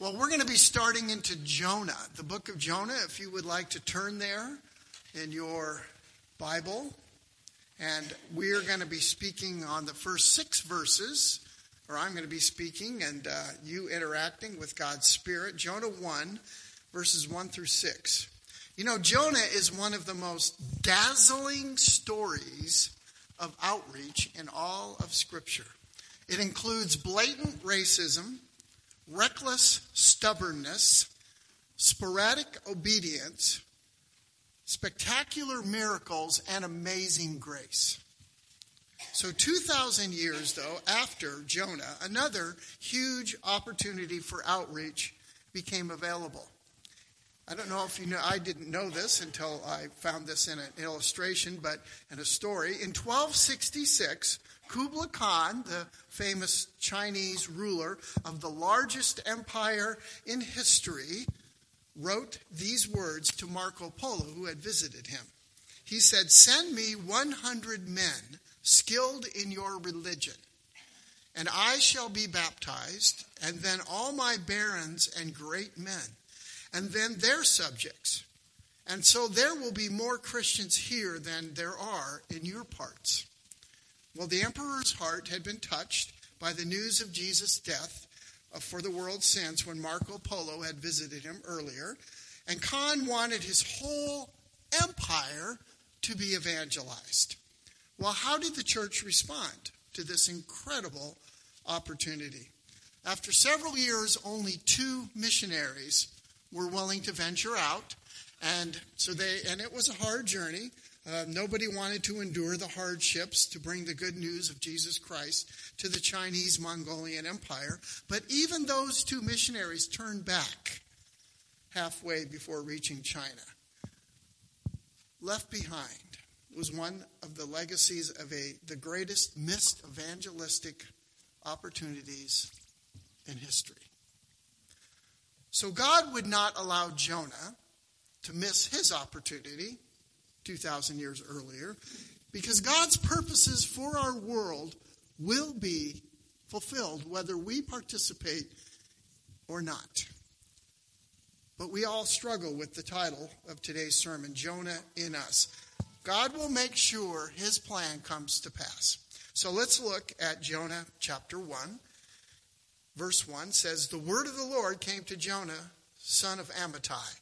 Well, we're going to be starting into Jonah, the book of Jonah, if you would like to turn there in your Bible. And we're going to be speaking on the first six verses, or I'm going to be speaking and uh, you interacting with God's Spirit. Jonah 1, verses 1 through 6. You know, Jonah is one of the most dazzling stories of outreach in all of Scripture. It includes blatant racism reckless stubbornness, sporadic obedience, spectacular miracles, and amazing grace. So, 2,000 years, though, after Jonah, another huge opportunity for outreach became available. I don't know if you know, I didn't know this until I found this in an illustration, but in a story. In 1266, Kublai Khan, the famous Chinese ruler of the largest empire in history, wrote these words to Marco Polo, who had visited him. He said, Send me 100 men skilled in your religion, and I shall be baptized, and then all my barons and great men, and then their subjects. And so there will be more Christians here than there are in your parts. Well, the emperor's heart had been touched by the news of Jesus' death uh, for the world's sins when Marco Polo had visited him earlier. And Khan wanted his whole empire to be evangelized. Well, how did the church respond to this incredible opportunity? After several years, only two missionaries were willing to venture out. And so they, and it was a hard journey. Uh, nobody wanted to endure the hardships to bring the good news of Jesus Christ to the Chinese Mongolian Empire. But even those two missionaries turned back halfway before reaching China. Left behind was one of the legacies of a, the greatest missed evangelistic opportunities in history. So God would not allow Jonah to miss his opportunity 2,000 years earlier, because God's purposes for our world will be fulfilled whether we participate or not. But we all struggle with the title of today's sermon Jonah in Us. God will make sure his plan comes to pass. So let's look at Jonah chapter 1. Verse 1 says, The word of the Lord came to Jonah, son of Amittai.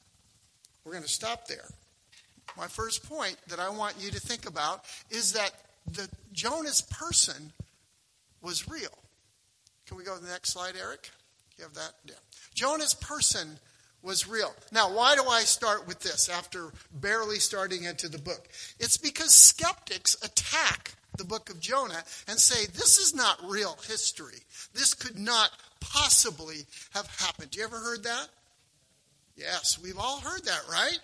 We're going to stop there my first point that I want you to think about is that the Jonah's person was real. Can we go to the next slide, Eric? You have that? Yeah. Jonah's person was real. Now, why do I start with this after barely starting into the book? It's because skeptics attack the book of Jonah and say, this is not real history. This could not possibly have happened. You ever heard that? Yes, we've all heard that, right?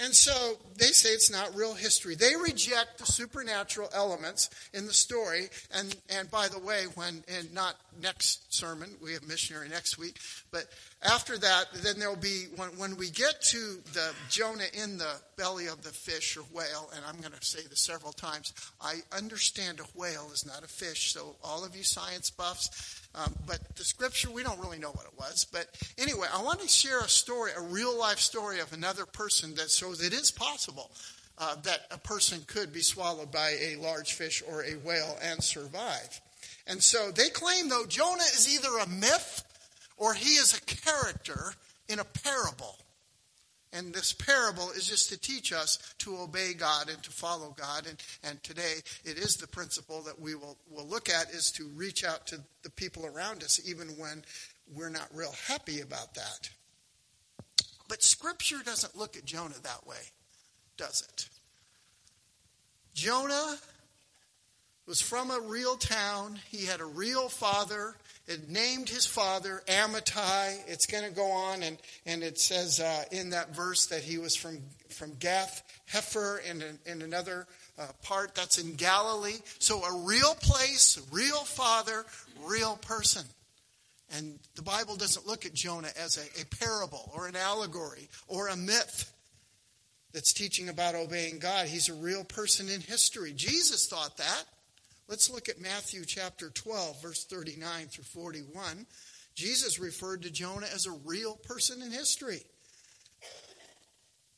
And so they say it's not real history. They reject the supernatural elements in the story. And, and by the way, when, and not next sermon, we have missionary next week, but after that, then there'll be, when, when we get to the Jonah in the belly of the fish or whale, and I'm going to say this several times, I understand a whale is not a fish. So all of you science buffs, um, but the scripture, we don't really know what it was. But anyway, I want to share a story, a real life story of another person that shows it is possible uh, that a person could be swallowed by a large fish or a whale and survive. And so they claim, though, Jonah is either a myth or he is a character in a parable. And this parable is just to teach us to obey God and to follow God. And, and today it is the principle that we will, will look at is to reach out to the people around us, even when we're not real happy about that. But Scripture doesn't look at Jonah that way, does it? Jonah was from a real town. He had a real father. It named his father Amittai. It's going to go on, and, and it says uh, in that verse that he was from, from Gath Hepher in, in another uh, part that's in Galilee. So a real place, real father, real person. And the Bible doesn't look at Jonah as a, a parable or an allegory or a myth that's teaching about obeying God. He's a real person in history. Jesus thought that. Let's look at Matthew chapter 12, verse 39 through 41. Jesus referred to Jonah as a real person in history.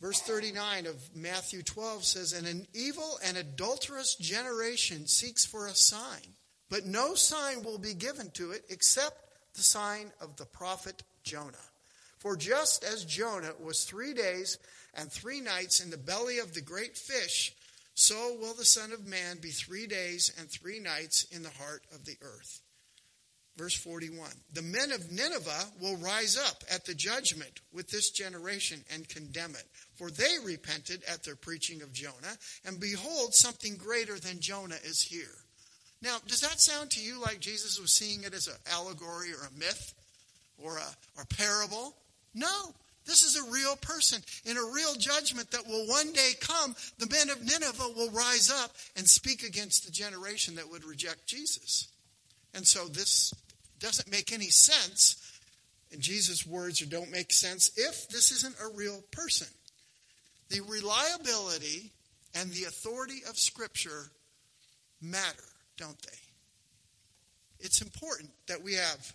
Verse 39 of Matthew 12 says, And an evil and adulterous generation seeks for a sign, but no sign will be given to it except the sign of the prophet Jonah. For just as Jonah was three days and three nights in the belly of the great fish, so will the Son of Man be three days and three nights in the heart of the earth. Verse 41 The men of Nineveh will rise up at the judgment with this generation and condemn it, for they repented at their preaching of Jonah, and behold, something greater than Jonah is here. Now, does that sound to you like Jesus was seeing it as an allegory or a myth or a, or a parable? No. This is a real person in a real judgment that will one day come. The men of Nineveh will rise up and speak against the generation that would reject Jesus. And so this doesn't make any sense. And Jesus' words don't make sense if this isn't a real person. The reliability and the authority of Scripture matter, don't they? It's important that we have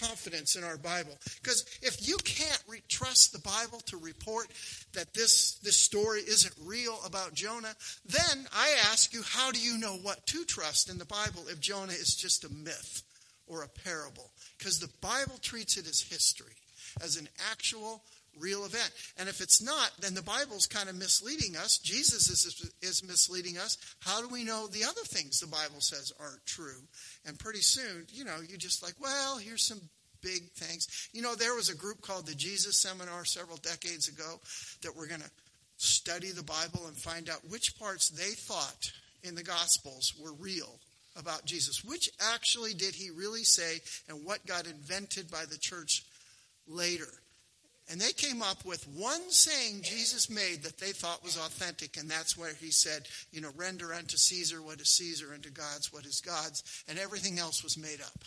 confidence in our Bible. Because if you can't re- trust the Bible to report that this, this story isn't real about Jonah, then I ask you, how do you know what to trust in the Bible if Jonah is just a myth or a parable? Because the Bible treats it as history, as an actual real event. And if it's not, then the Bible's kind of misleading us. Jesus is, is misleading us. How do we know the other things the Bible says aren't true? And pretty soon, you know, you just like, well, here's some big things. You know, there was a group called the Jesus Seminar several decades ago that were going to study the Bible and find out which parts they thought in the Gospels were real about Jesus. Which actually did he really say and what got invented by the church later? And they came up with one saying Jesus made that they thought was authentic, and that's where he said, you know, render unto Caesar what is Caesar, unto God's what is God's, and everything else was made up.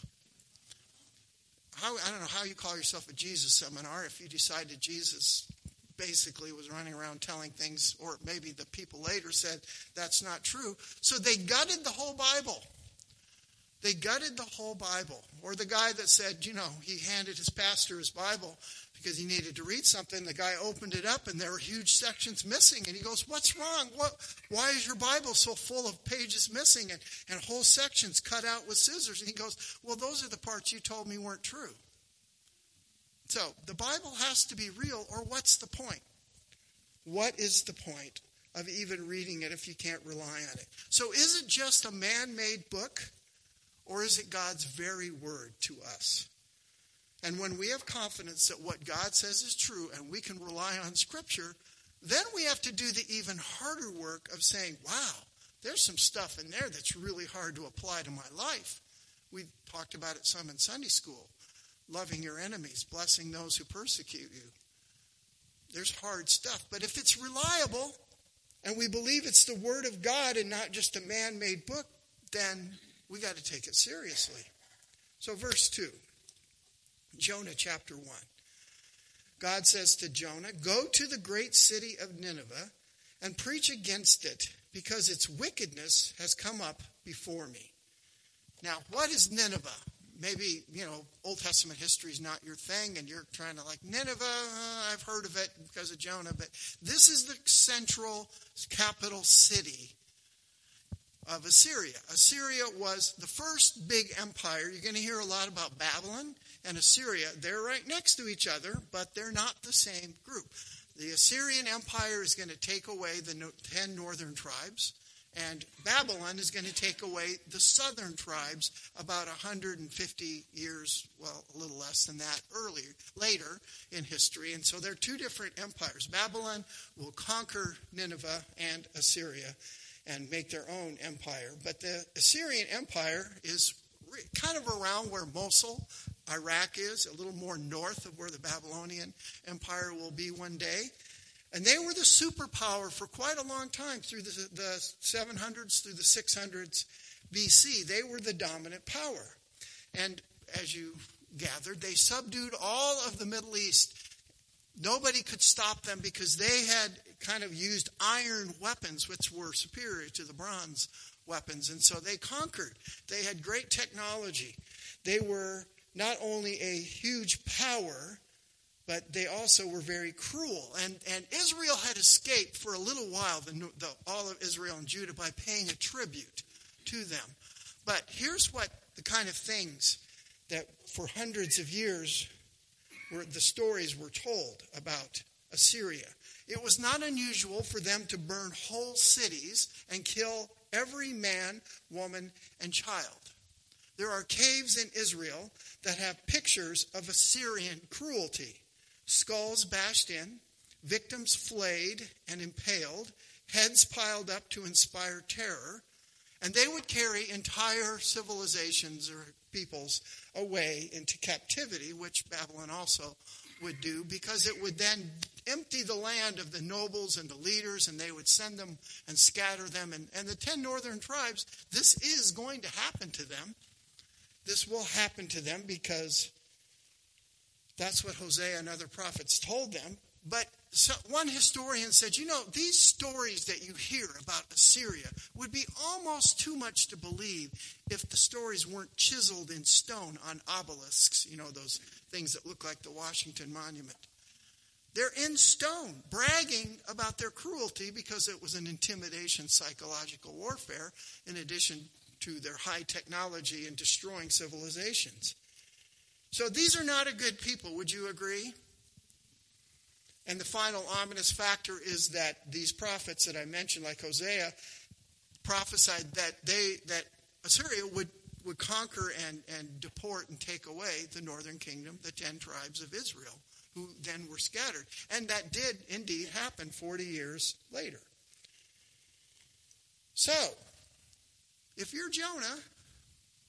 How, I don't know how you call yourself a Jesus seminar if you decided Jesus basically was running around telling things, or maybe the people later said that's not true. So they gutted the whole Bible. They gutted the whole Bible. Or the guy that said, you know, he handed his pastor his Bible because he needed to read something. The guy opened it up and there were huge sections missing. And he goes, What's wrong? What, why is your Bible so full of pages missing and, and whole sections cut out with scissors? And he goes, Well, those are the parts you told me weren't true. So the Bible has to be real, or what's the point? What is the point of even reading it if you can't rely on it? So is it just a man made book, or is it God's very word to us? And when we have confidence that what God says is true and we can rely on Scripture, then we have to do the even harder work of saying, wow, there's some stuff in there that's really hard to apply to my life. We talked about it some in Sunday school loving your enemies, blessing those who persecute you. There's hard stuff. But if it's reliable and we believe it's the Word of God and not just a man made book, then we got to take it seriously. So, verse 2. Jonah chapter 1. God says to Jonah, Go to the great city of Nineveh and preach against it, because its wickedness has come up before me. Now, what is Nineveh? Maybe, you know, Old Testament history is not your thing, and you're trying to like, Nineveh, uh, I've heard of it because of Jonah, but this is the central capital city of Assyria. Assyria was the first big empire. You're going to hear a lot about Babylon and Assyria. They're right next to each other, but they're not the same group. The Assyrian Empire is going to take away the ten northern tribes, and Babylon is going to take away the southern tribes about 150 years, well, a little less than that, earlier, later in history. And so they're two different empires. Babylon will conquer Nineveh and Assyria and make their own empire. But the Assyrian Empire is kind of around where Mosul, Iraq is, a little more north of where the Babylonian Empire will be one day. And they were the superpower for quite a long time through the, the 700s, through the 600s BC. They were the dominant power. And as you gathered, they subdued all of the Middle East. Nobody could stop them because they had kind of used iron weapons, which were superior to the bronze weapons. And so they conquered. They had great technology. They were not only a huge power, but they also were very cruel. And, and Israel had escaped for a little while, the, the, all of Israel and Judah, by paying a tribute to them. But here's what the kind of things that for hundreds of years were, the stories were told about Assyria. It was not unusual for them to burn whole cities and kill every man, woman, and child. There are caves in Israel that have pictures of Assyrian cruelty skulls bashed in, victims flayed and impaled, heads piled up to inspire terror, and they would carry entire civilizations or peoples away into captivity, which Babylon also would do, because it would then empty the land of the nobles and the leaders, and they would send them and scatter them. And, and the ten northern tribes, this is going to happen to them. This will happen to them because that's what Hosea and other prophets told them. But so one historian said, you know, these stories that you hear about Assyria would be almost too much to believe if the stories weren't chiseled in stone on obelisks, you know, those things that look like the Washington Monument. They're in stone, bragging about their cruelty because it was an intimidation psychological warfare, in addition to their high technology in destroying civilizations. So these are not a good people, would you agree? And the final ominous factor is that these prophets that I mentioned, like Hosea, prophesied that they that Assyria would, would conquer and, and deport and take away the northern kingdom, the ten tribes of Israel, who then were scattered. And that did indeed happen 40 years later. So, if you're Jonah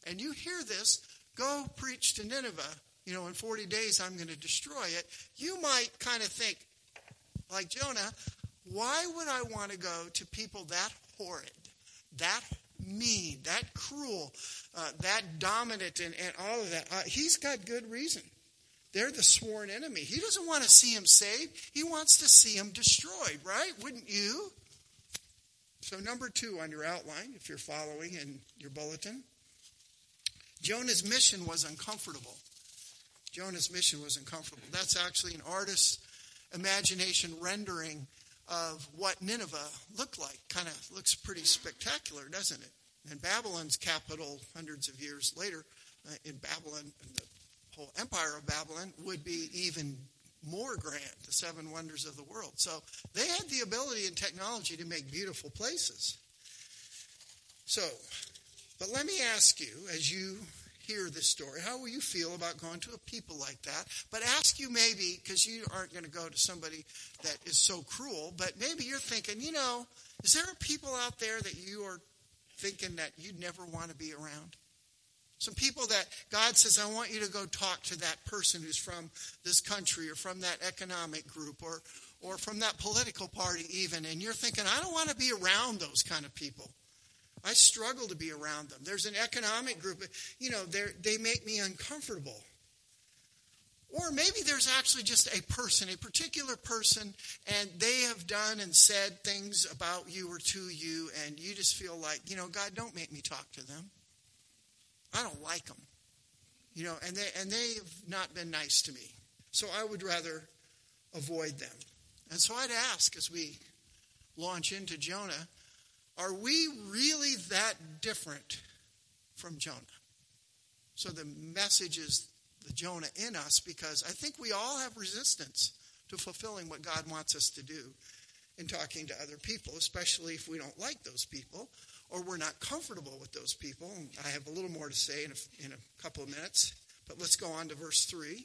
and you hear this, Go preach to Nineveh. You know, in 40 days I'm going to destroy it. You might kind of think, like Jonah, why would I want to go to people that horrid, that mean, that cruel, uh, that dominant, and, and all of that? Uh, he's got good reason. They're the sworn enemy. He doesn't want to see him saved. He wants to see him destroyed, right? Wouldn't you? So, number two on your outline, if you're following in your bulletin, Jonah's mission was uncomfortable. Jonah's mission was uncomfortable. That's actually an artist's imagination rendering of what Nineveh looked like. Kind of looks pretty spectacular, doesn't it? And Babylon's capital, hundreds of years later, uh, in Babylon, the whole empire of Babylon would be even more grand, the seven wonders of the world. So they had the ability and technology to make beautiful places. So but let me ask you, as you hear this story, how will you feel about going to a people like that? But ask you maybe, because you aren't going to go to somebody that is so cruel, but maybe you're thinking, you know, is there people out there that you are thinking that you'd never want to be around? Some people that God says, I want you to go talk to that person who's from this country or from that economic group or, or from that political party, even. And you're thinking, I don't want to be around those kind of people. I struggle to be around them. There's an economic group, you know, they make me uncomfortable. Or maybe there's actually just a person, a particular person, and they have done and said things about you or to you, and you just feel like, you know, God, don't make me talk to them. I don't like them. You know, and they and they've not been nice to me. So I would rather avoid them. And so I'd ask as we launch into Jonah, are we really that different from Jonah? So the message is the Jonah in us because I think we all have resistance to fulfilling what God wants us to do in talking to other people, especially if we don't like those people or we're not comfortable with those people. I have a little more to say in a, in a couple of minutes, but let's go on to verse 3.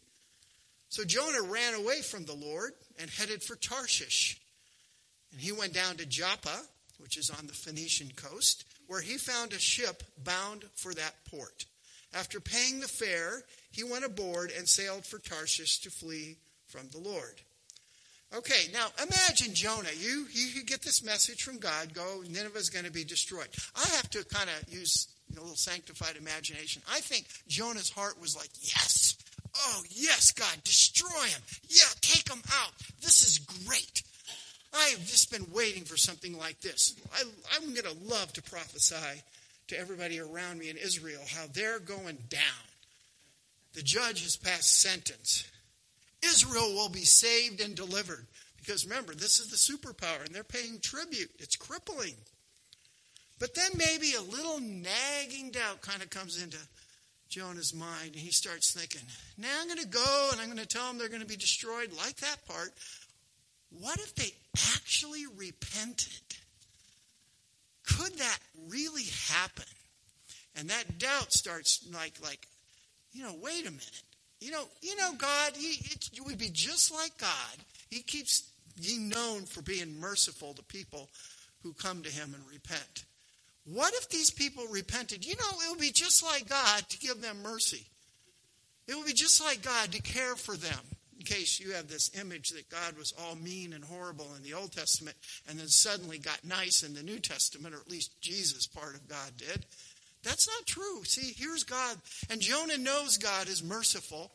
So Jonah ran away from the Lord and headed for Tarshish. And he went down to Joppa which is on the Phoenician coast, where he found a ship bound for that port. After paying the fare, he went aboard and sailed for Tarshish to flee from the Lord. Okay, now imagine Jonah. You, you get this message from God go, Nineveh's going to be destroyed. I have to kind of use a little sanctified imagination. I think Jonah's heart was like, yes, oh, yes, God, destroy him. Yeah, take him out. This is great. I've just been waiting for something like this. I, I'm going to love to prophesy to everybody around me in Israel how they're going down. the judge has passed sentence. Israel will be saved and delivered. Because remember, this is the superpower, and they're paying tribute. It's crippling. But then maybe a little nagging doubt kind of comes into Jonah's mind, and he starts thinking, now I'm going to go and I'm going to tell them they're going to be destroyed, like that part. What if they actually repented? Could that really happen? And that doubt starts like, like, you know, wait a minute. You know, you know, God, he, it would be just like God. He keeps being known for being merciful to people who come to him and repent. What if these people repented? You know, it would be just like God to give them mercy. It would be just like God to care for them. In case you have this image that God was all mean and horrible in the Old Testament and then suddenly got nice in the New Testament, or at least Jesus part of God did. That's not true. See, here's God. And Jonah knows God is merciful.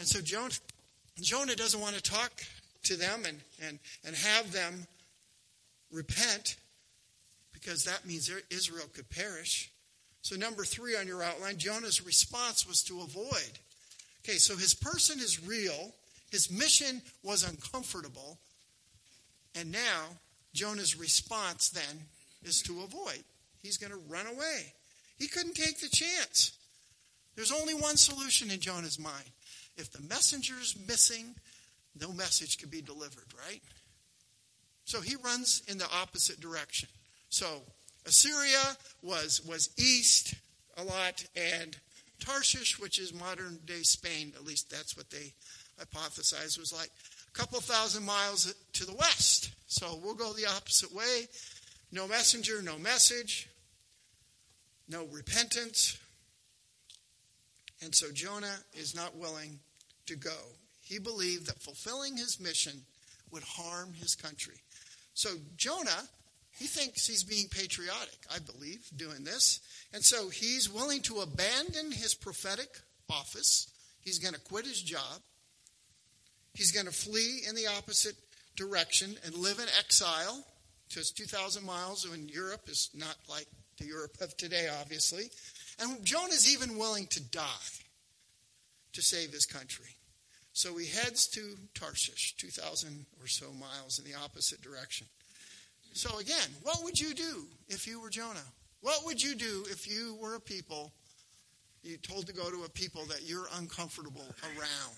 And so Jonah, Jonah doesn't want to talk to them and, and, and have them repent because that means Israel could perish. So, number three on your outline, Jonah's response was to avoid. Okay, so his person is real, his mission was uncomfortable, and now Jonah's response then is to avoid. He's going to run away. He couldn't take the chance. There's only one solution in Jonah's mind. If the messenger's missing, no message can be delivered, right? So he runs in the opposite direction. So Assyria was, was east a lot, and Tarshish, which is modern day Spain, at least that's what they hypothesized, was like a couple thousand miles to the west. So we'll go the opposite way. No messenger, no message, no repentance. And so Jonah is not willing to go. He believed that fulfilling his mission would harm his country. So Jonah he thinks he's being patriotic, I believe, doing this. And so he's willing to abandon his prophetic office. He's going to quit his job. He's going to flee in the opposite direction and live in exile. Just 2,000 miles in Europe is not like the Europe of today, obviously. And Jonah's even willing to die to save his country. So he heads to Tarshish, 2,000 or so miles in the opposite direction. So, again, what would you do if you were Jonah? What would you do if you were a people, you told to go to a people that you're uncomfortable around?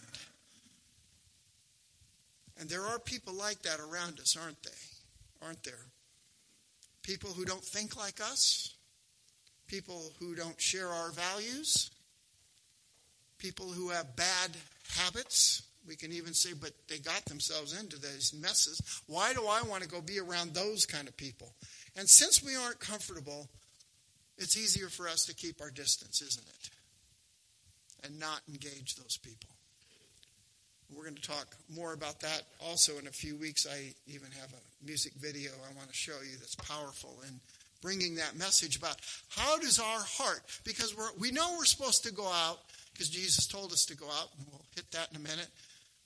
And there are people like that around us, aren't they? Aren't there? People who don't think like us, people who don't share our values, people who have bad habits, we can even say, but they got themselves into these messes. Why do I want to go be around those kind of people? And since we aren't comfortable, it's easier for us to keep our distance, isn't it? And not engage those people. We're going to talk more about that also in a few weeks. I even have a music video I want to show you that's powerful in bringing that message about how does our heart, because we're, we know we're supposed to go out because Jesus told us to go out, and we'll hit that in a minute.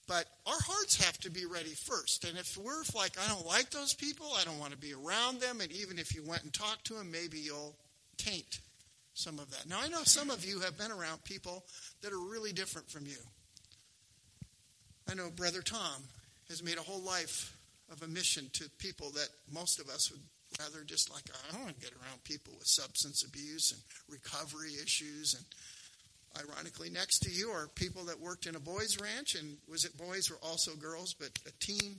But our hearts have to be ready first. And if we're like, I don't like those people, I don't want to be around them, and even if you went and talked to them, maybe you'll taint some of that. Now, I know some of you have been around people that are really different from you. I know Brother Tom has made a whole life of a mission to people that most of us would rather just like, I don't want to get around people with substance abuse and recovery issues. And Ironically, next to you are people that worked in a boys' ranch, and was it boys or also girls, but a teen,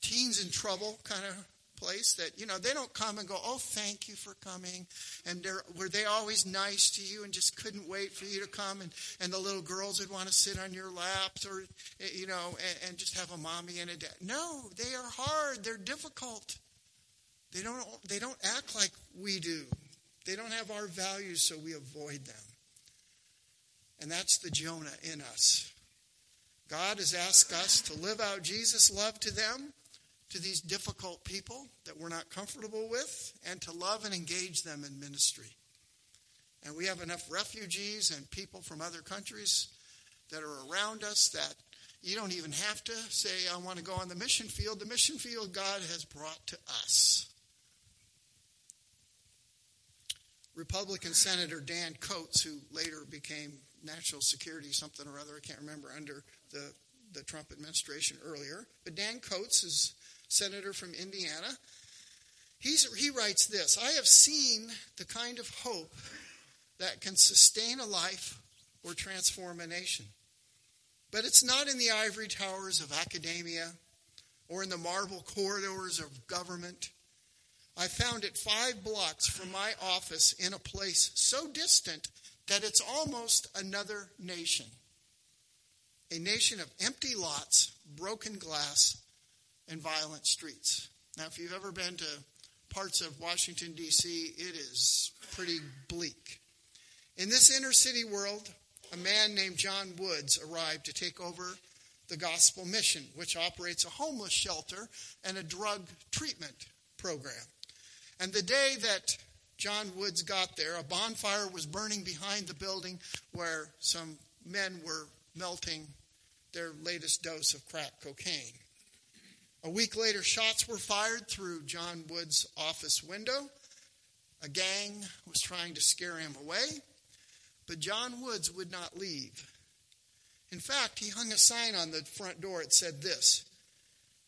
teens in trouble kind of place that you know they don't come and go, oh, thank you for coming, and were they always nice to you and just couldn't wait for you to come, and and the little girls would want to sit on your laps or eh, you know and, and just have a mommy and a dad. No, they are hard. They're difficult. They don't they don't act like we do. They don't have our values, so we avoid them. And that's the Jonah in us. God has asked us to live out Jesus' love to them, to these difficult people that we're not comfortable with, and to love and engage them in ministry. And we have enough refugees and people from other countries that are around us that you don't even have to say, I want to go on the mission field. The mission field God has brought to us. Republican Senator Dan Coats, who later became national security something or other. I can't remember under the, the Trump administration earlier. But Dan Coats is senator from Indiana. He's, he writes this I have seen the kind of hope that can sustain a life or transform a nation. But it's not in the ivory towers of academia or in the marble corridors of government. I found it five blocks from my office in a place so distant that it's almost another nation. A nation of empty lots, broken glass, and violent streets. Now, if you've ever been to parts of Washington, D.C., it is pretty bleak. In this inner city world, a man named John Woods arrived to take over the gospel mission, which operates a homeless shelter and a drug treatment program. And the day that John Woods got there, a bonfire was burning behind the building where some men were melting their latest dose of crack cocaine. A week later, shots were fired through John Woods' office window. A gang was trying to scare him away, but John Woods would not leave. In fact, he hung a sign on the front door. It said this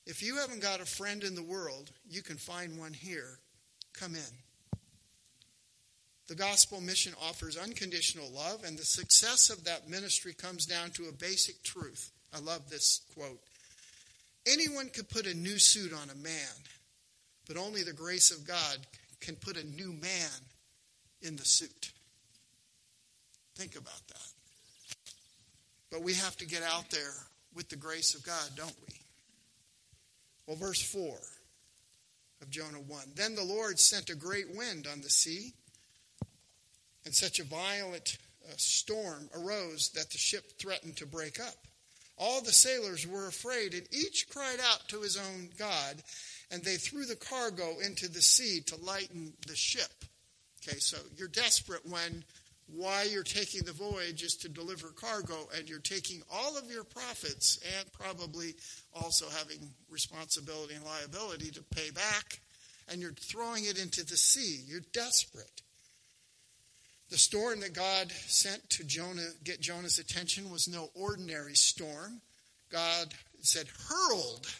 If you haven't got a friend in the world, you can find one here. Come in. The gospel mission offers unconditional love, and the success of that ministry comes down to a basic truth. I love this quote Anyone could put a new suit on a man, but only the grace of God can put a new man in the suit. Think about that. But we have to get out there with the grace of God, don't we? Well, verse 4 of Jonah 1. Then the Lord sent a great wind on the sea, and such a violent uh, storm arose that the ship threatened to break up. All the sailors were afraid, and each cried out to his own God, and they threw the cargo into the sea to lighten the ship. Okay, so you're desperate when why you're taking the voyage is to deliver cargo, and you're taking all of your profits and probably also having responsibility and liability to pay back, and you're throwing it into the sea. You're desperate. The storm that God sent to Jonah get Jonah's attention was no ordinary storm. God said hurled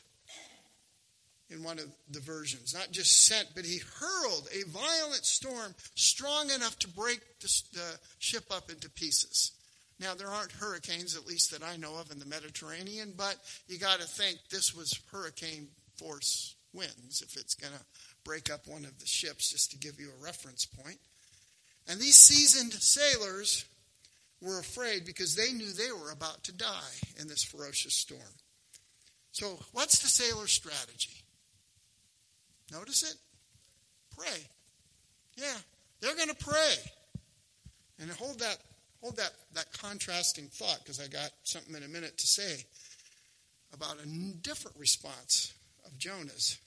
in one of the versions. Not just sent, but he hurled a violent storm strong enough to break the, the ship up into pieces. Now, there aren't hurricanes, at least that I know of, in the Mediterranean, but you got to think this was hurricane force winds if it's going to break up one of the ships, just to give you a reference point. And these seasoned sailors were afraid because they knew they were about to die in this ferocious storm. So, what's the sailor's strategy? Notice it? Pray. Yeah, they're going to pray. And hold that hold that, that contrasting thought because I got something in a minute to say about a different response of Jonah's.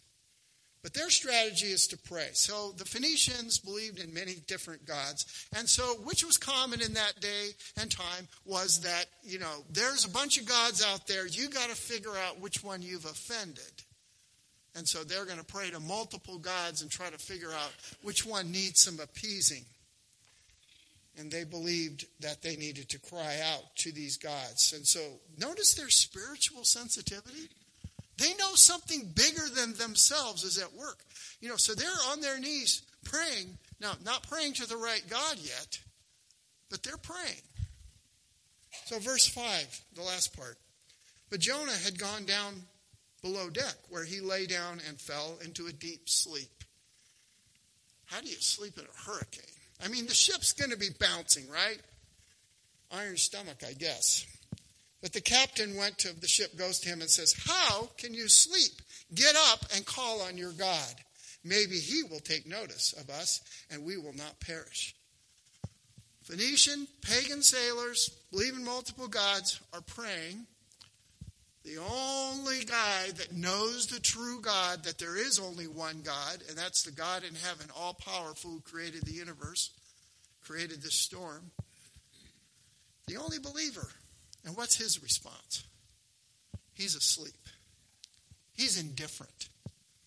But their strategy is to pray. So the Phoenicians believed in many different gods. And so, which was common in that day and time was that, you know, there's a bunch of gods out there. You got to figure out which one you've offended. And so they're going to pray to multiple gods and try to figure out which one needs some appeasing. And they believed that they needed to cry out to these gods. And so notice their spiritual sensitivity. They know something bigger than themselves is at work. You know, so they're on their knees praying. Now, not praying to the right God yet, but they're praying. So, verse 5, the last part. But Jonah had gone down below deck, where he lay down and fell into a deep sleep. How do you sleep in a hurricane? I mean, the ship's going to be bouncing, right? Iron stomach, I guess. But the captain went to the ship, goes to him and says, How can you sleep? Get up and call on your God. Maybe he will take notice of us and we will not perish. Phoenician, pagan sailors, believing multiple gods, are praying. The only guy that knows the true God, that there is only one God, and that's the God in heaven, all powerful, who created the universe, created this storm. The only believer and what's his response? He's asleep. He's indifferent.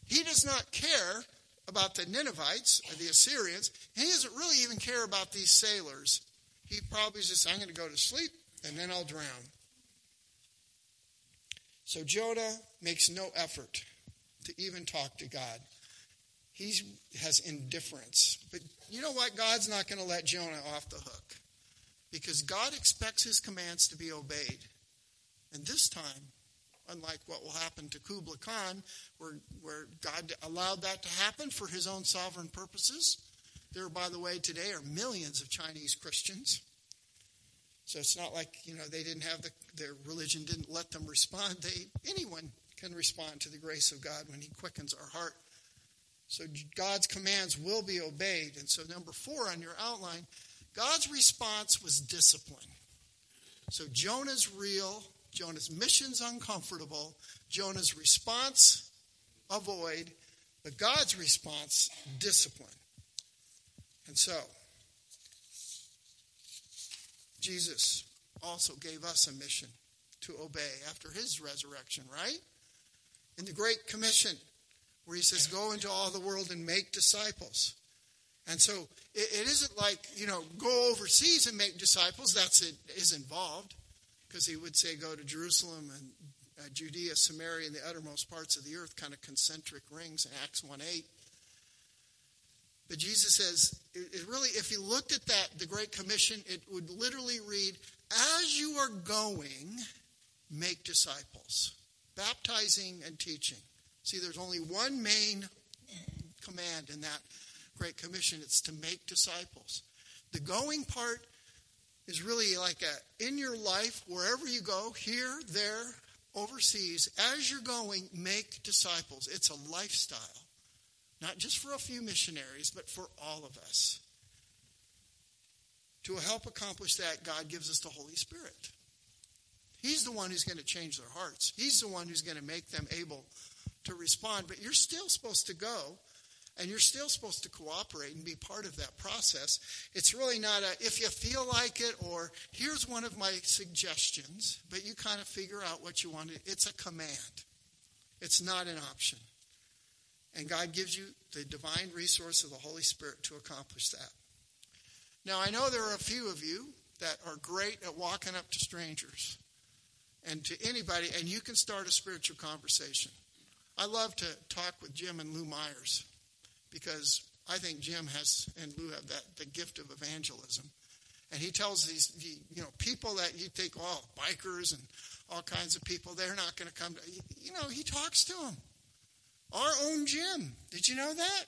He does not care about the Ninevites or the Assyrians. He doesn't really even care about these sailors. he probably just, I'm going to go to sleep and then I'll drown. So Jonah makes no effort to even talk to God. He has indifference. But you know what? God's not going to let Jonah off the hook because God expects his commands to be obeyed. And this time, unlike what will happen to Kubla Khan, where, where God allowed that to happen for his own sovereign purposes, there, by the way, today are millions of Chinese Christians. So it's not like, you know, they didn't have the, their religion didn't let them respond. They, anyone can respond to the grace of God when He quickens our heart. So God's commands will be obeyed. And so, number four on your outline, God's response was discipline. So Jonah's real, Jonah's mission's uncomfortable, Jonah's response, avoid, but God's response, discipline. And so, Jesus also gave us a mission to obey after his resurrection, right? In the Great Commission, where he says, Go into all the world and make disciples. And so it, it isn't like, you know, go overseas and make disciples. That's it is involved. Because he would say, Go to Jerusalem and uh, Judea, Samaria, and the uttermost parts of the earth, kind of concentric rings in Acts 1 8. But Jesus says, it really, if you looked at that, the Great Commission, it would literally read, As you are going, make disciples, baptizing and teaching. See, there's only one main command in that Great Commission it's to make disciples. The going part is really like a in your life, wherever you go, here, there, overseas, as you're going, make disciples. It's a lifestyle. Not just for a few missionaries, but for all of us. To help accomplish that, God gives us the Holy Spirit. He's the one who's going to change their hearts. He's the one who's going to make them able to respond. But you're still supposed to go, and you're still supposed to cooperate and be part of that process. It's really not a if you feel like it or here's one of my suggestions, but you kind of figure out what you want. It's a command, it's not an option. And God gives you the divine resource of the Holy Spirit to accomplish that. Now, I know there are a few of you that are great at walking up to strangers and to anybody, and you can start a spiritual conversation. I love to talk with Jim and Lou Myers because I think Jim has and Lou have that the gift of evangelism. And he tells these you know people that you think oh bikers and all kinds of people they're not going to come to you know he talks to them our own Jim. Did you know that?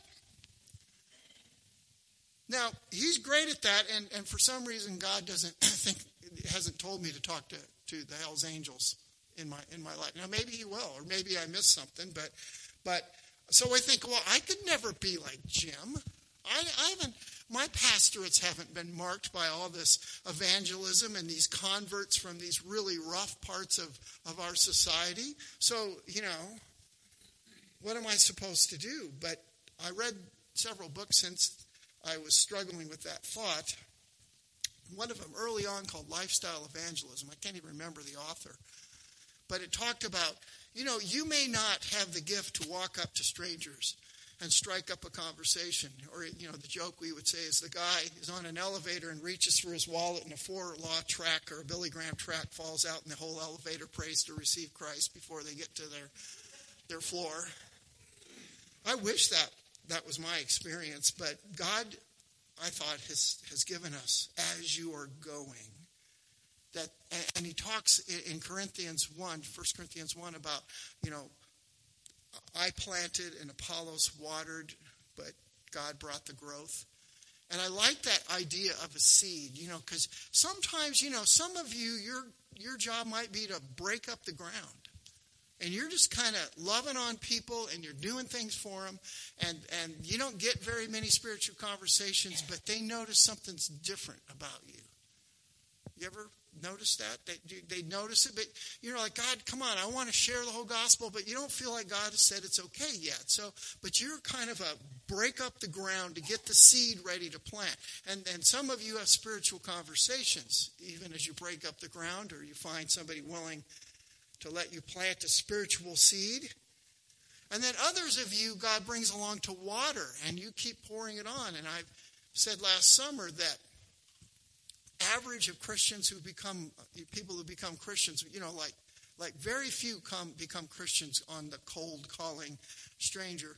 Now, he's great at that, and, and for some reason, God doesn't I think, hasn't told me to talk to, to the Hells Angels in my, in my life. Now, maybe he will, or maybe I missed something, but, but so I think, well, I could never be like Jim. I, I haven't, my pastorates haven't been marked by all this evangelism and these converts from these really rough parts of, of our society. So, you know, what am I supposed to do? But I read several books since I was struggling with that thought. One of them early on called Lifestyle Evangelism. I can't even remember the author. But it talked about, you know, you may not have the gift to walk up to strangers and strike up a conversation. Or, you know, the joke we would say is the guy is on an elevator and reaches for his wallet and a four law track or a Billy Graham track falls out and the whole elevator prays to receive Christ before they get to their, their floor. I wish that that was my experience, but God, I thought, has, has given us as you are going. That, and he talks in Corinthians 1, 1 Corinthians 1 about, you know, I planted and Apollos watered, but God brought the growth. And I like that idea of a seed, you know, because sometimes, you know, some of you, your your job might be to break up the ground. And you're just kind of loving on people and you're doing things for them and and you don't get very many spiritual conversations but they notice something's different about you. You ever notice that they, they notice it but you're like god come on i want to share the whole gospel but you don't feel like god has said it's okay yet so but you're kind of a break up the ground to get the seed ready to plant and and some of you have spiritual conversations even as you break up the ground or you find somebody willing to let you plant a spiritual seed. And then others of you, God brings along to water, and you keep pouring it on. And I've said last summer that average of Christians who become people who become Christians, you know, like like very few come become Christians on the cold calling stranger,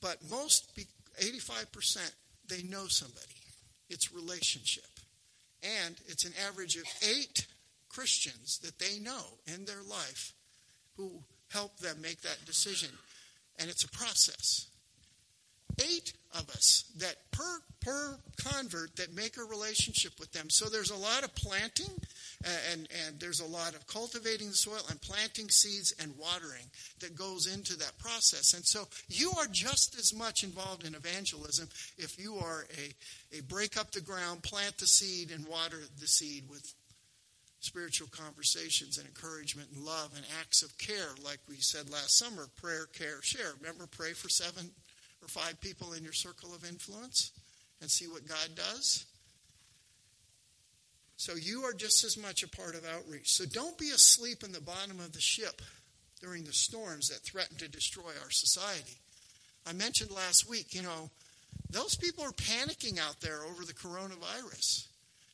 but most 85% they know somebody. It's relationship. And it's an average of 8 Christians that they know in their life who help them make that decision. And it's a process. Eight of us that per per convert that make a relationship with them. So there's a lot of planting uh, and, and there's a lot of cultivating the soil and planting seeds and watering that goes into that process. And so you are just as much involved in evangelism if you are a, a break up the ground, plant the seed, and water the seed with spiritual conversations and encouragement and love and acts of care, like we said last summer prayer, care, share. Remember, pray for seven or five people in your circle of influence and see what God does? So you are just as much a part of outreach. So don't be asleep in the bottom of the ship during the storms that threaten to destroy our society. I mentioned last week, you know, those people are panicking out there over the coronavirus.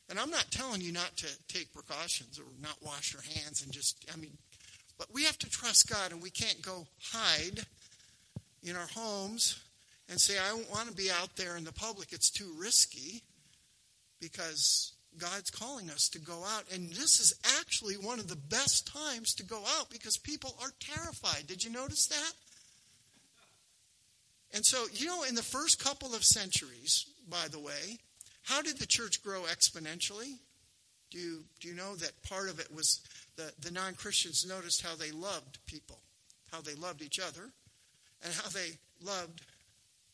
And I'm not telling you not to take precautions or not wash your hands and just, I mean, but we have to trust God and we can't go hide in our homes and say, I don't want to be out there in the public. It's too risky because God's calling us to go out. And this is actually one of the best times to go out because people are terrified. Did you notice that? And so, you know, in the first couple of centuries, by the way, how did the church grow exponentially? Do you, do you know that part of it was the, the non Christians noticed how they loved people, how they loved each other, and how they loved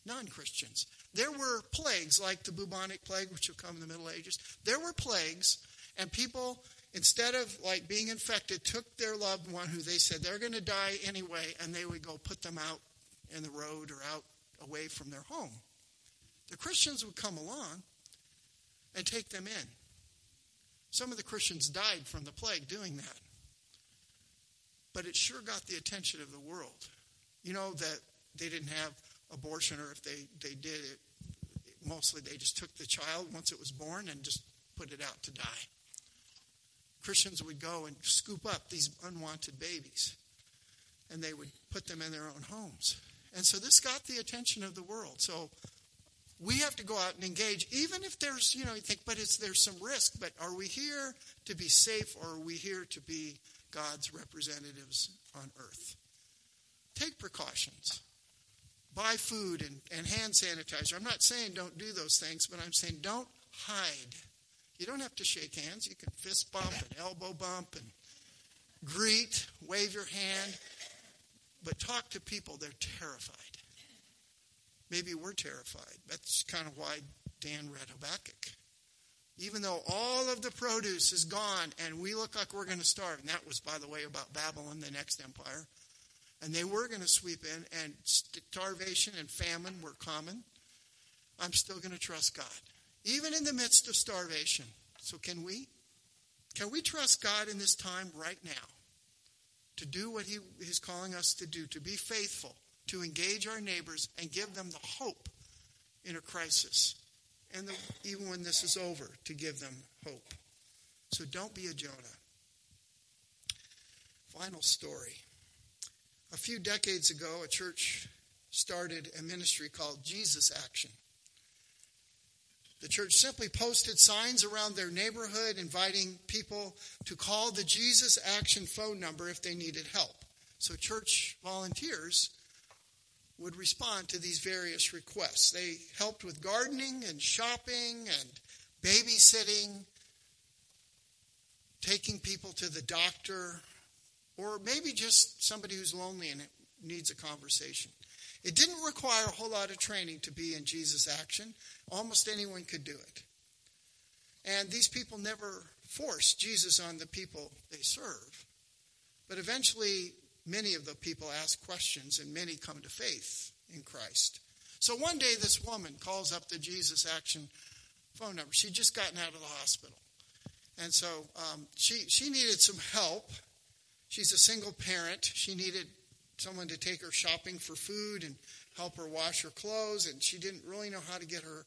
non Christians. There were plagues like the bubonic plague, which have come in the Middle Ages. There were plagues, and people, instead of like being infected, took their loved one who they said they're going to die anyway, and they would go put them out in the road or out away from their home. The Christians would come along and take them in. Some of the Christians died from the plague doing that. But it sure got the attention of the world. You know that they didn't have abortion, or if they, they did it, mostly they just took the child once it was born and just put it out to die. Christians would go and scoop up these unwanted babies and they would put them in their own homes. And so this got the attention of the world. So we have to go out and engage, even if there's, you know, you think, but it's, there's some risk. But are we here to be safe or are we here to be God's representatives on earth? Take precautions buy food and, and hand sanitizer. I'm not saying don't do those things, but I'm saying don't hide. You don't have to shake hands. You can fist bump and elbow bump and greet, wave your hand, but talk to people. They're terrified. Maybe we're terrified. That's kind of why Dan read Habakkuk. Even though all of the produce is gone and we look like we're going to starve, and that was, by the way, about Babylon, the next empire and they were going to sweep in, and starvation and famine were common, I'm still going to trust God, even in the midst of starvation. So, can we? Can we trust God in this time right now to do what He is calling us to do, to be faithful, to engage our neighbors and give them the hope in a crisis, and the, even when this is over, to give them hope? So, don't be a Jonah. Final story. A few decades ago, a church started a ministry called Jesus Action. The church simply posted signs around their neighborhood inviting people to call the Jesus Action phone number if they needed help. So, church volunteers would respond to these various requests. They helped with gardening and shopping and babysitting, taking people to the doctor, or maybe just somebody who's lonely and needs a conversation. It didn't require a whole lot of training to be in Jesus Action. Almost anyone could do it. And these people never force Jesus on the people they serve. But eventually, many of the people ask questions and many come to faith in Christ. So one day, this woman calls up the Jesus Action phone number. She'd just gotten out of the hospital. And so um, she, she needed some help She's a single parent. She needed someone to take her shopping for food and help her wash her clothes, and she didn't really know how to get her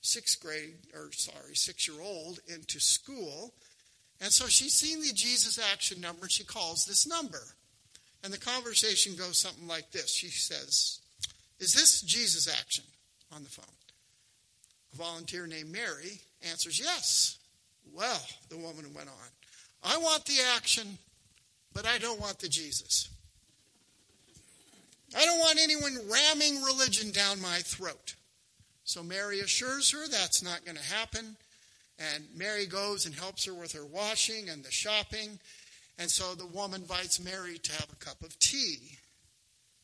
sixth grade, or sorry, six year old into school. And so she's seen the Jesus Action number and she calls this number. And the conversation goes something like this She says, Is this Jesus Action on the phone? A volunteer named Mary answers, Yes. Well, the woman went on, I want the action, but I don't want the Jesus. I don't want anyone ramming religion down my throat. So Mary assures her that's not going to happen. And Mary goes and helps her with her washing and the shopping. And so the woman invites Mary to have a cup of tea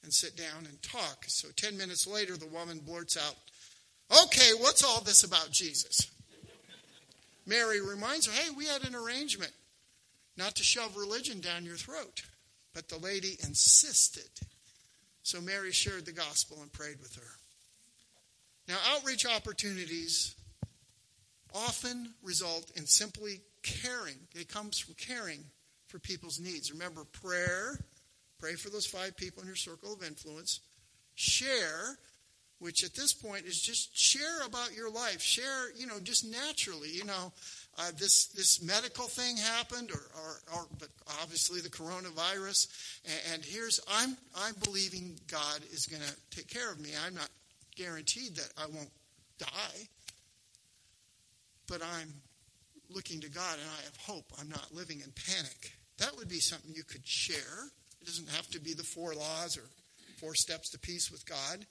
and sit down and talk. So 10 minutes later, the woman blurts out, Okay, what's all this about Jesus? Mary reminds her, Hey, we had an arrangement not to shove religion down your throat. But the lady insisted. So Mary shared the gospel and prayed with her. Now, outreach opportunities often result in simply caring. It comes from caring for people's needs. Remember, prayer, pray for those five people in your circle of influence. Share, which at this point is just share about your life. Share, you know, just naturally. You know, uh, this this medical thing happened, or, or, or but obviously the coronavirus. And, and here's I'm I'm believing God is going to take care of me. I'm not guaranteed that I won't die, but I'm looking to God and I have hope. I'm not living in panic. That would be something you could share. It doesn't have to be the four laws or four steps to peace with God.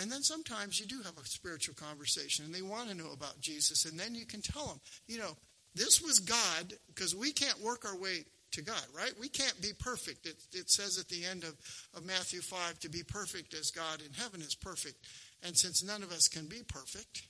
And then sometimes you do have a spiritual conversation and they want to know about Jesus. And then you can tell them, you know, this was God because we can't work our way to God, right? We can't be perfect. It, it says at the end of, of Matthew 5 to be perfect as God in heaven is perfect. And since none of us can be perfect,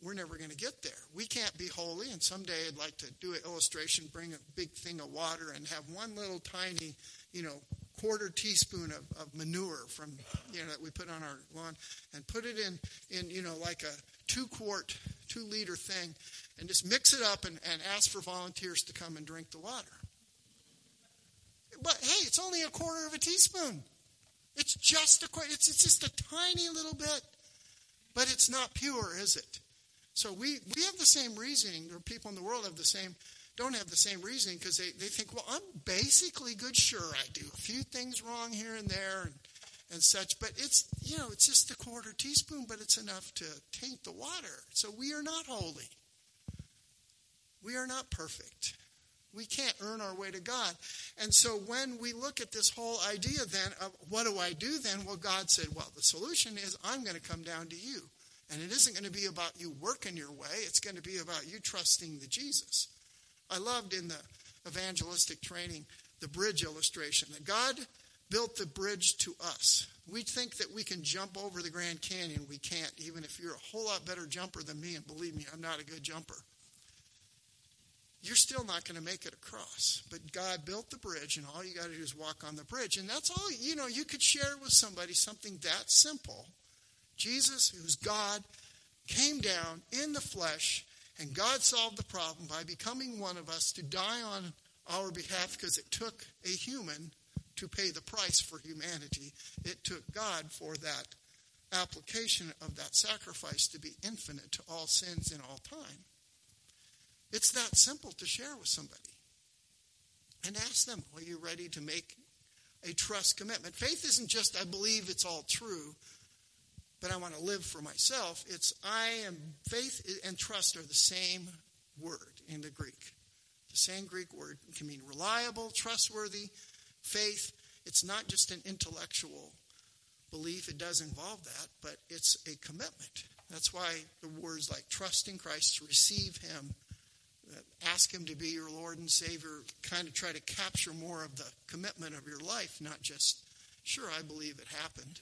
we're never going to get there. We can't be holy. And someday I'd like to do an illustration, bring a big thing of water and have one little tiny, you know, quarter teaspoon of, of manure from you know that we put on our lawn and put it in in you know like a two quart two liter thing and just mix it up and, and ask for volunteers to come and drink the water. But hey it's only a quarter of a teaspoon. It's just a it's, it's just a tiny little bit but it's not pure is it? So we we have the same reasoning or people in the world have the same don't have the same reasoning because they, they think, well, I'm basically good. Sure, I do a few things wrong here and there and, and such, but it's, you know, it's just a quarter teaspoon, but it's enough to taint the water. So we are not holy. We are not perfect. We can't earn our way to God. And so when we look at this whole idea then of what do I do then? Well, God said, well, the solution is I'm going to come down to you. And it isn't going to be about you working your way, it's going to be about you trusting the Jesus. I loved in the evangelistic training the bridge illustration that God built the bridge to us. We think that we can jump over the Grand Canyon. We can't, even if you're a whole lot better jumper than me, and believe me, I'm not a good jumper. You're still not going to make it across. But God built the bridge, and all you got to do is walk on the bridge. And that's all, you know, you could share with somebody something that simple. Jesus, who's God, came down in the flesh and God solved the problem by becoming one of us to die on our behalf because it took a human to pay the price for humanity. It took God for that application of that sacrifice to be infinite to all sins in all time. It's that simple to share with somebody. And ask them, are you ready to make a trust commitment? Faith isn't just, I believe it's all true but I want to live for myself. It's I am faith and trust are the same word in the Greek. The same Greek word can mean reliable, trustworthy, faith. It's not just an intellectual belief. It does involve that, but it's a commitment. That's why the words like trust in Christ, receive Him, uh, ask Him to be your Lord and Savior, kind of try to capture more of the commitment of your life, not just, sure, I believe it happened.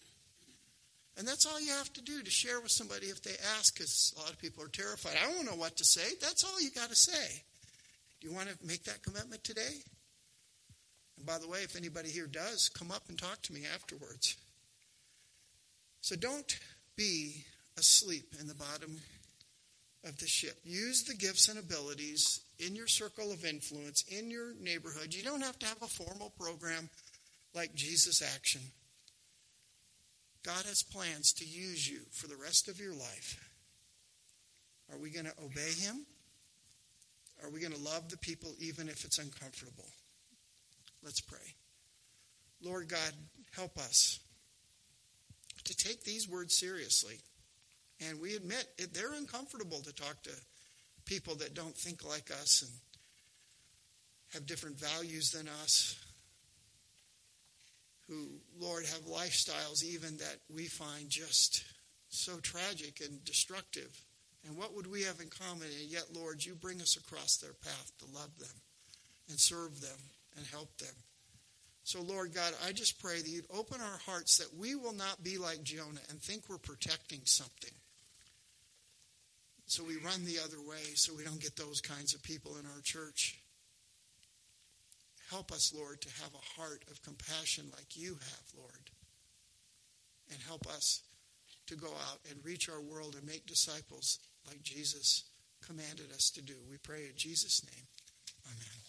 And that's all you have to do to share with somebody if they ask, because a lot of people are terrified. I don't know what to say. That's all you got to say. Do you want to make that commitment today? And by the way, if anybody here does, come up and talk to me afterwards. So don't be asleep in the bottom of the ship. Use the gifts and abilities in your circle of influence, in your neighborhood. You don't have to have a formal program like Jesus Action. God has plans to use you for the rest of your life. Are we going to obey Him? Are we going to love the people even if it's uncomfortable? Let's pray. Lord God, help us to take these words seriously. And we admit it, they're uncomfortable to talk to people that don't think like us and have different values than us, who, Lord, have lifestyles even that we find just so tragic and destructive. And what would we have in common? And yet, Lord, you bring us across their path to love them and serve them and help them. So, Lord God, I just pray that you'd open our hearts that we will not be like Jonah and think we're protecting something. So we run the other way so we don't get those kinds of people in our church. Help us, Lord, to have a heart of compassion like you have, Lord. And help us to go out and reach our world and make disciples like Jesus commanded us to do. We pray in Jesus' name. Amen.